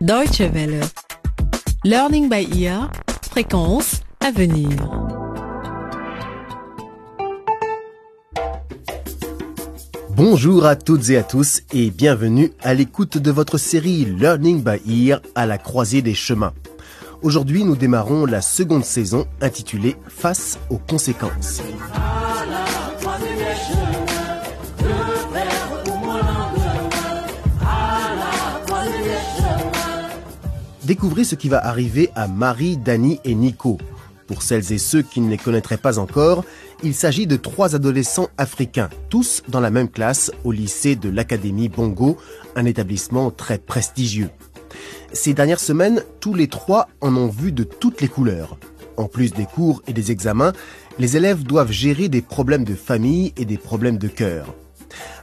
Deutsche Welle. Learning by ear. Fréquence à venir. Bonjour à toutes et à tous et bienvenue à l'écoute de votre série Learning by Ear à la croisée des chemins. Aujourd'hui, nous démarrons la seconde saison intitulée Face aux conséquences. Découvrez ce qui va arriver à Marie, Dani et Nico. Pour celles et ceux qui ne les connaîtraient pas encore, il s'agit de trois adolescents africains, tous dans la même classe au lycée de l'Académie Bongo, un établissement très prestigieux. Ces dernières semaines, tous les trois en ont vu de toutes les couleurs. En plus des cours et des examens, les élèves doivent gérer des problèmes de famille et des problèmes de cœur.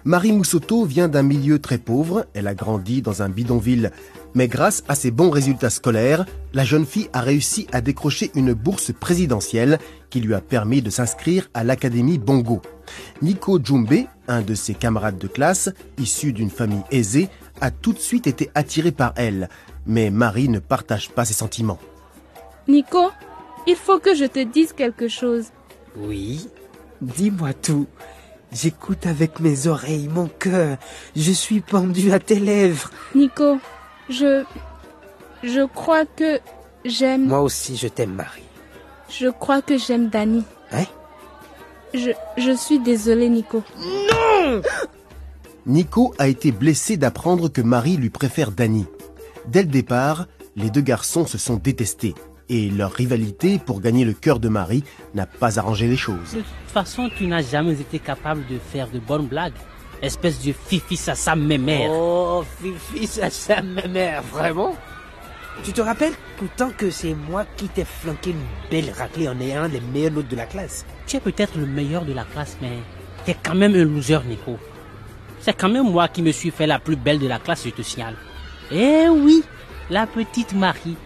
Marie Moussoto vient d'un milieu très pauvre, elle a grandi dans un bidonville, mais grâce à ses bons résultats scolaires, la jeune fille a réussi à décrocher une bourse présidentielle qui lui a permis de s'inscrire à l'Académie Bongo. Nico Djumbe, un de ses camarades de classe, issu d'une famille aisée, a tout de suite été attiré par elle, mais Marie ne partage pas ses sentiments. Nico, il faut que je te dise quelque chose. Oui, dis-moi tout. J'écoute avec mes oreilles, mon cœur. Je suis pendu à tes lèvres. Nico, je... Je crois que j'aime... Moi aussi, je t'aime, Marie. Je crois que j'aime Dani. Hein? Je, je suis désolée, Nico. Non Nico a été blessé d'apprendre que Marie lui préfère Dani. Dès le départ, les deux garçons se sont détestés et leur rivalité pour gagner le cœur de Marie n'a pas arrangé les choses. De toute façon, tu n'as jamais été capable de faire de bonnes blagues. Espèce de fifi ça sa mémère. Oh, Fifi, ça, ça mère, vraiment? Tu te rappelles pourtant que c'est moi qui t'ai flanqué une belle raclée en ayant les meilleures notes de la classe? Tu es peut-être le meilleur de la classe, mais t'es quand même un loser, Nico. C'est quand même moi qui me suis fait la plus belle de la classe, je te signale. Eh oui, la petite Marie.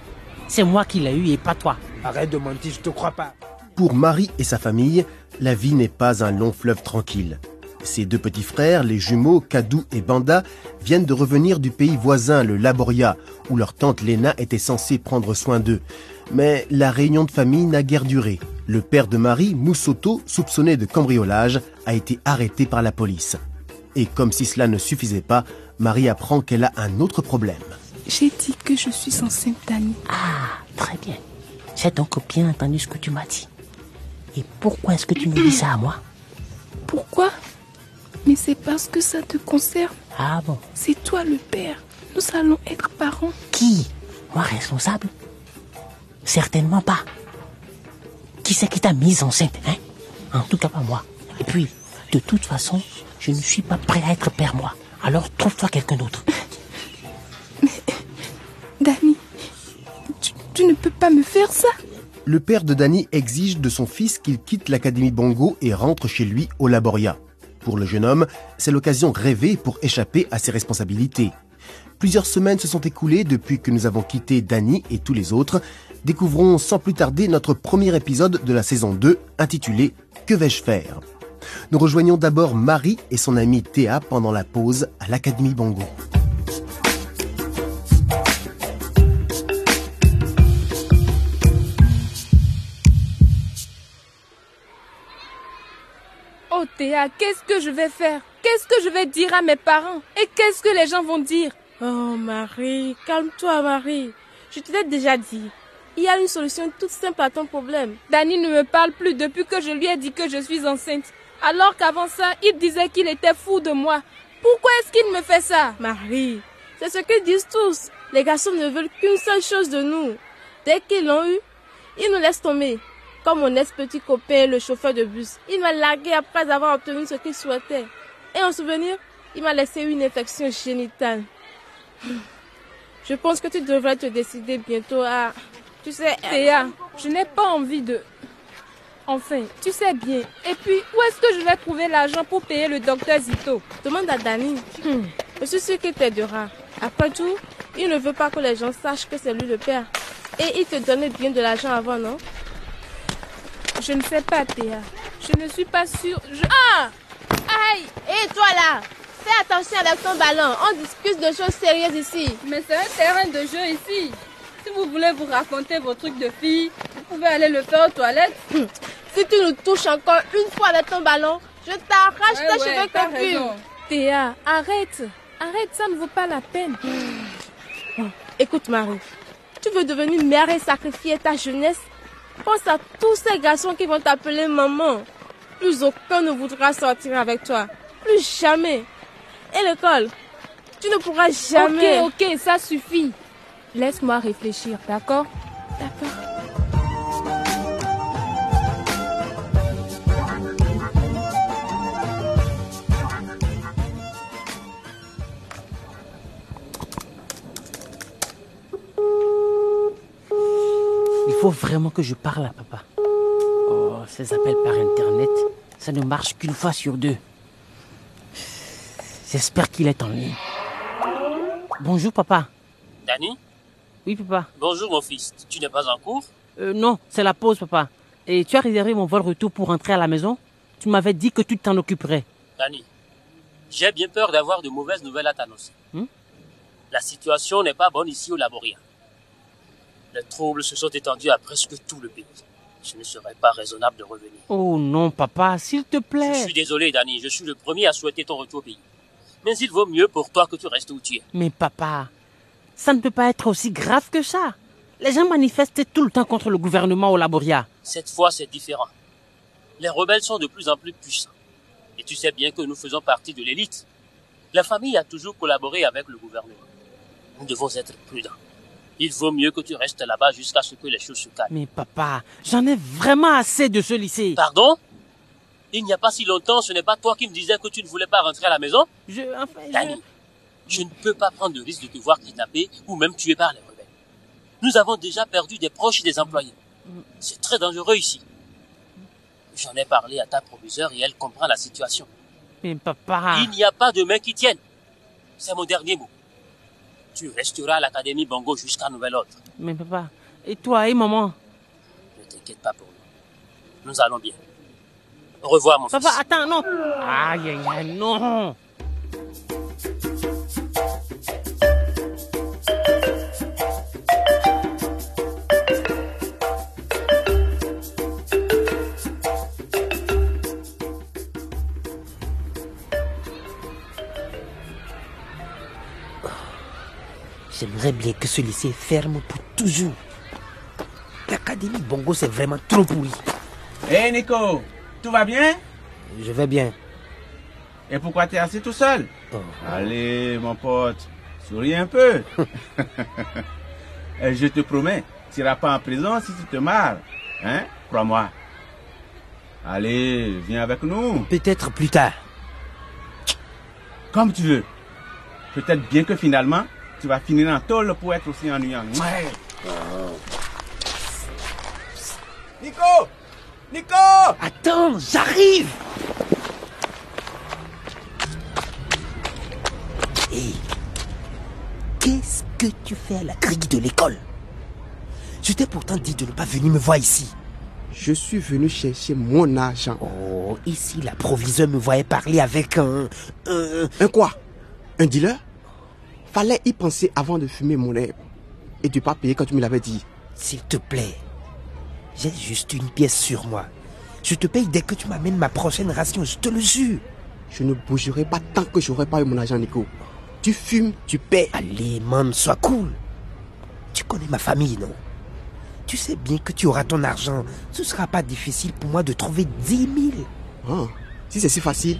C'est moi qui l'ai eue et pas toi. Arrête de mentir, je te crois pas. Pour Marie et sa famille, la vie n'est pas un long fleuve tranquille. Ses deux petits frères, les jumeaux Kadou et Banda, viennent de revenir du pays voisin, le Laboria, où leur tante Léna était censée prendre soin d'eux. Mais la réunion de famille n'a guère duré. Le père de Marie, Moussoto, soupçonné de cambriolage, a été arrêté par la police. Et comme si cela ne suffisait pas, Marie apprend qu'elle a un autre problème. J'ai dit que je suis enceinte, Dani. Ah, très bien. J'ai donc bien entendu ce que tu m'as dit. Et pourquoi est-ce que tu me dis ça à moi? Pourquoi? Mais c'est parce que ça te concerne. Ah bon? C'est toi le père. Nous allons être parents. Qui? Moi responsable? Certainement pas. Qui c'est qui t'a mise enceinte, hein? En tout cas pas moi. Et puis, de toute façon, je ne suis pas prêt à être père moi. Alors trouve-toi quelqu'un d'autre. Dani, tu, tu ne peux pas me faire ça. Le père de Dani exige de son fils qu'il quitte l'Académie Bongo et rentre chez lui au Laboria. Pour le jeune homme, c'est l'occasion rêvée pour échapper à ses responsabilités. Plusieurs semaines se sont écoulées depuis que nous avons quitté Dani et tous les autres. Découvrons sans plus tarder notre premier épisode de la saison 2 intitulé Que vais-je faire? Nous rejoignons d'abord Marie et son amie Théa pendant la pause à l'Académie Bongo. Oh Théa, qu'est-ce que je vais faire? Qu'est-ce que je vais dire à mes parents? Et qu'est-ce que les gens vont dire? Oh Marie, calme-toi Marie. Je te l'ai déjà dit. Il y a une solution toute simple à ton problème. Dani ne me parle plus depuis que je lui ai dit que je suis enceinte. Alors qu'avant ça, il disait qu'il était fou de moi. Pourquoi est-ce qu'il me fait ça? Marie, c'est ce qu'ils disent tous. Les garçons ne veulent qu'une seule chose de nous. Dès qu'ils l'ont eu, ils nous laissent tomber. Comme mon ex-petit copain, le chauffeur de bus. Il m'a largué après avoir obtenu ce qu'il souhaitait. Et en souvenir, il m'a laissé une infection génitale. Je pense que tu devrais te décider bientôt à... Tu sais... Théa, je n'ai pas envie de... Enfin, tu sais bien. Et puis, où est-ce que je vais trouver l'argent pour payer le docteur Zito? Demande à Dani. Hmm. Je suis sûre qu'il t'aidera. Après tout, il ne veut pas que les gens sachent que c'est lui le père. Et il te donnait bien de l'argent avant, non? Je ne sais pas, Théa. Je ne suis pas sûre. Je... Ah Aïe Et toi là Fais attention avec ton ballon, on discute de choses sérieuses ici. Mais c'est un terrain de jeu ici. Si vous voulez vous raconter vos trucs de fille, vous pouvez aller le faire aux toilettes. Si tu nous touches encore une fois avec ton ballon, je t'arrache Ouais, tes ouais, cheveux confus. Théa, arrête. Arrête, ça ne vaut pas la peine. Écoute Marie, tu veux devenir mère et sacrifier ta jeunesse Pense à tous ces garçons qui vont t'appeler maman. Plus aucun ne voudra sortir avec toi. Plus jamais. Et l'école Tu ne pourras jamais. Ok, ok, ça suffit. Laisse-moi réfléchir, d'accord? D'accord. Faut vraiment que je parle à papa. Oh, ces appels par Internet, ça ne marche qu'une fois sur deux. J'espère qu'il est en ligne. Bonjour papa. Danny, Oui papa. bonjour mon fils. Tu n'es pas en cours Euh, non, c'est la pause papa. Et tu as réservé mon vol retour pour rentrer à la maison Tu m'avais dit que tu t'en occuperais. Danny, j'ai bien peur d'avoir de mauvaises nouvelles à t'annoncer. Hmm? La situation n'est pas bonne ici au Laboria. Les troubles se sont étendus à presque tout le pays. Ce ne serait pas raisonnable de revenir. Oh non papa, s'il te Je plaît. suis désolé, Danny. Je suis le premier à souhaiter ton retour au pays. Mais il vaut mieux pour toi que tu restes où tu es. Mais papa, ça ne peut pas être aussi grave que ça. Les gens manifestent tout le temps contre le gouvernement au Laboria. Cette fois, c'est différent. Les rebelles sont de plus en plus puissants. Et tu sais bien que nous faisons partie de l'élite. La famille a toujours collaboré avec le gouvernement. Nous devons être prudents. Il vaut mieux que tu restes là-bas jusqu'à ce que les choses se calment. Mais papa, j'en ai vraiment assez de ce lycée. Pardon? Il n'y a pas si longtemps, ce n'est pas toi qui me disais que tu ne voulais pas rentrer à la maison? Je, enfin, je- Danny, je ne peux pas prendre le risque de te voir kidnapper ou même tuer par les rebelles. Nous avons déjà perdu des proches et des employés. C'est très dangereux ici. J'en ai parlé à ta proviseur et elle comprend la situation. Mais papa. Il n'y a pas de main qui tienne. C'est mon dernier mot. Tu resteras à l'Académie Bongo jusqu'à nouvel ordre. Mais papa. Et toi et maman? Ne t'inquiète pas pour nous. Nous allons bien. Au revoir, mon Papa, fils. attends, non. Aïe, aïe, aïe, non. J'aimerais bien que ce lycée ferme pour toujours. L'académie Bongo, c'est vraiment trop pourri. Hé Nico, tout va bien? Je vais bien. Et pourquoi t'es assis tout seul? Oh. Allez, mon pote, souris un peu. Et je te promets, tu n'iras pas en prison si tu te marres. Hein? Crois-moi. Allez, viens avec nous. Peut-être plus tard. Comme tu veux. Peut-être bien que finalement, tu vas finir en tôle pour être aussi ennuyant. Ouais. Nico Nico Attends, j'arrive Hé Qu'est-ce que tu fais à la grille de l'école? Je t'ai pourtant dit de ne pas venir me voir ici. Je suis venu chercher mon argent. Oh, ici, la proviseure me voyait parler avec un... un- Un quoi? Un dealer? Fallait y penser avant de fumer mon herbe. Et de pas payer quand tu me l'avais dit. S'il te plaît, j'ai juste une pièce sur moi. Je te paye dès que tu m'amènes ma prochaine ration, je te le jure. Je ne bougerai pas tant que j'aurai pas eu mon argent, Nico. Tu fumes, tu paies. Allez, man, sois cool. Tu connais ma famille, non? Tu sais bien que tu auras ton argent. Ce sera pas difficile pour moi de trouver 10 000. Ah, si c'est si facile,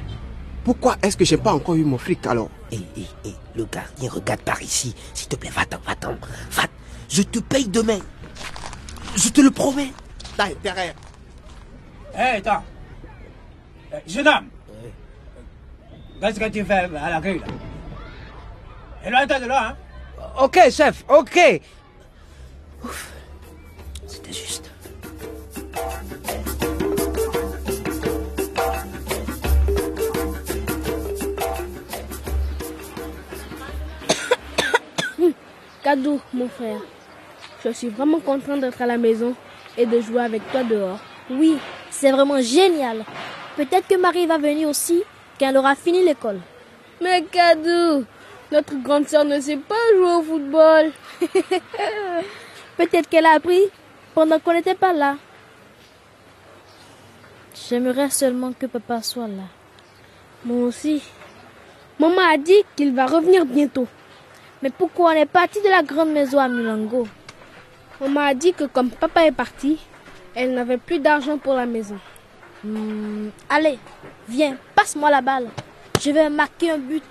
pourquoi est-ce que j'ai pas encore eu mon fric alors Et, et, et, le gardien regarde par ici. S'il te plaît, va-t'en, va-t'en. Va, je te paye demain. Je te le promets. T'as intérêt. Hé, attends. Euh, Jeune homme. Qu'est-ce que tu fais à la grille là? Éloigne-toi de là, hein Ok, chef, ok. Ouf, c'était juste. Kadou, mon frère. Je suis vraiment content d'être à la maison et de jouer avec toi dehors. Oui, c'est vraiment génial. Peut-être que Marie va venir aussi quand elle aura fini l'école. Mais Kadou, Notre grande sœur ne sait pas jouer au football. Peut-être qu'elle a appris pendant qu'on n'était pas là. J'aimerais seulement que papa soit là. Moi aussi. Maman a dit qu'il va revenir bientôt. Mais pourquoi on est parti de la grande maison à Milango Maman a dit que comme papa est parti, elle n'avait plus d'argent pour la maison. Hmm, allez, viens, passe-moi la balle. Je vais marquer un but.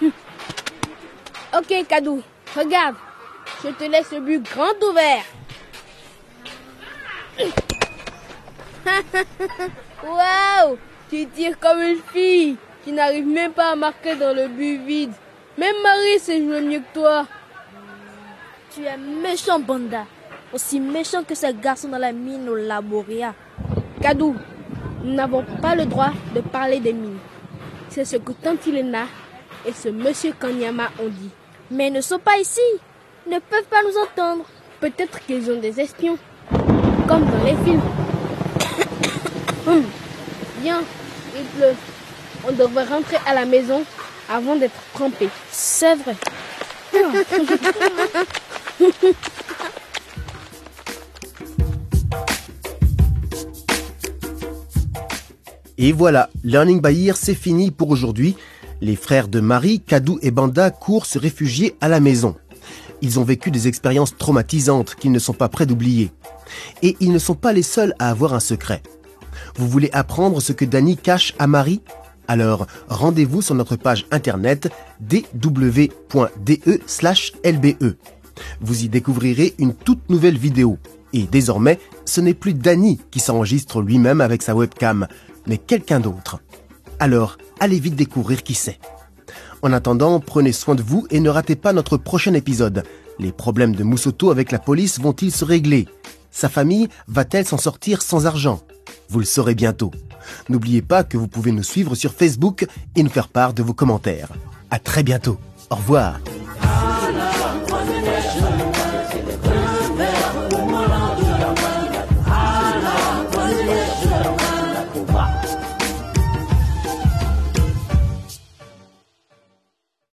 ok, Kadou, regarde. Je te laisse le but grand ouvert. Waouh Tu tires comme une fille qui n'arrive même pas à marquer dans le but vide. Même Marie sait jouer mieux que toi. Tu es méchant, Banda. Aussi méchant que ces garçons dans la mine au Laboria. Kadou, nous n'avons pas le droit de parler des mines. C'est ce que Tante Ilena et ce monsieur Kanyama ont dit. Mais ils ne sont pas ici. Ils ne peuvent pas nous entendre. Peut-être qu'ils ont des espions. Comme dans les films. Hum. Viens, il pleut. On devrait rentrer à la maison avant d'être trempé. C'est vrai. Et voilà, Learning by Ear, c'est fini pour aujourd'hui. Les frères de Marie, Kadou et Banda courent se réfugier à la maison. Ils ont vécu des expériences traumatisantes qu'ils ne sont pas prêts d'oublier. Et ils ne sont pas les seuls à avoir un secret. Vous voulez apprendre ce que Danny cache à Marie? Alors rendez-vous sur notre page internet dw.de/lbe. Vous y découvrirez une toute nouvelle vidéo. Et désormais, ce n'est plus Danny qui s'enregistre lui-même avec sa webcam, mais quelqu'un d'autre. Alors, allez vite découvrir qui c'est. En attendant, prenez soin de vous et ne ratez pas notre prochain épisode. Les problèmes de Moussoto avec la police vont-ils se régler? Sa famille va-t-elle s'en sortir sans argent? Vous le saurez bientôt. N'oubliez pas que vous pouvez nous suivre sur Facebook et nous faire part de vos commentaires. À très bientôt. Au revoir.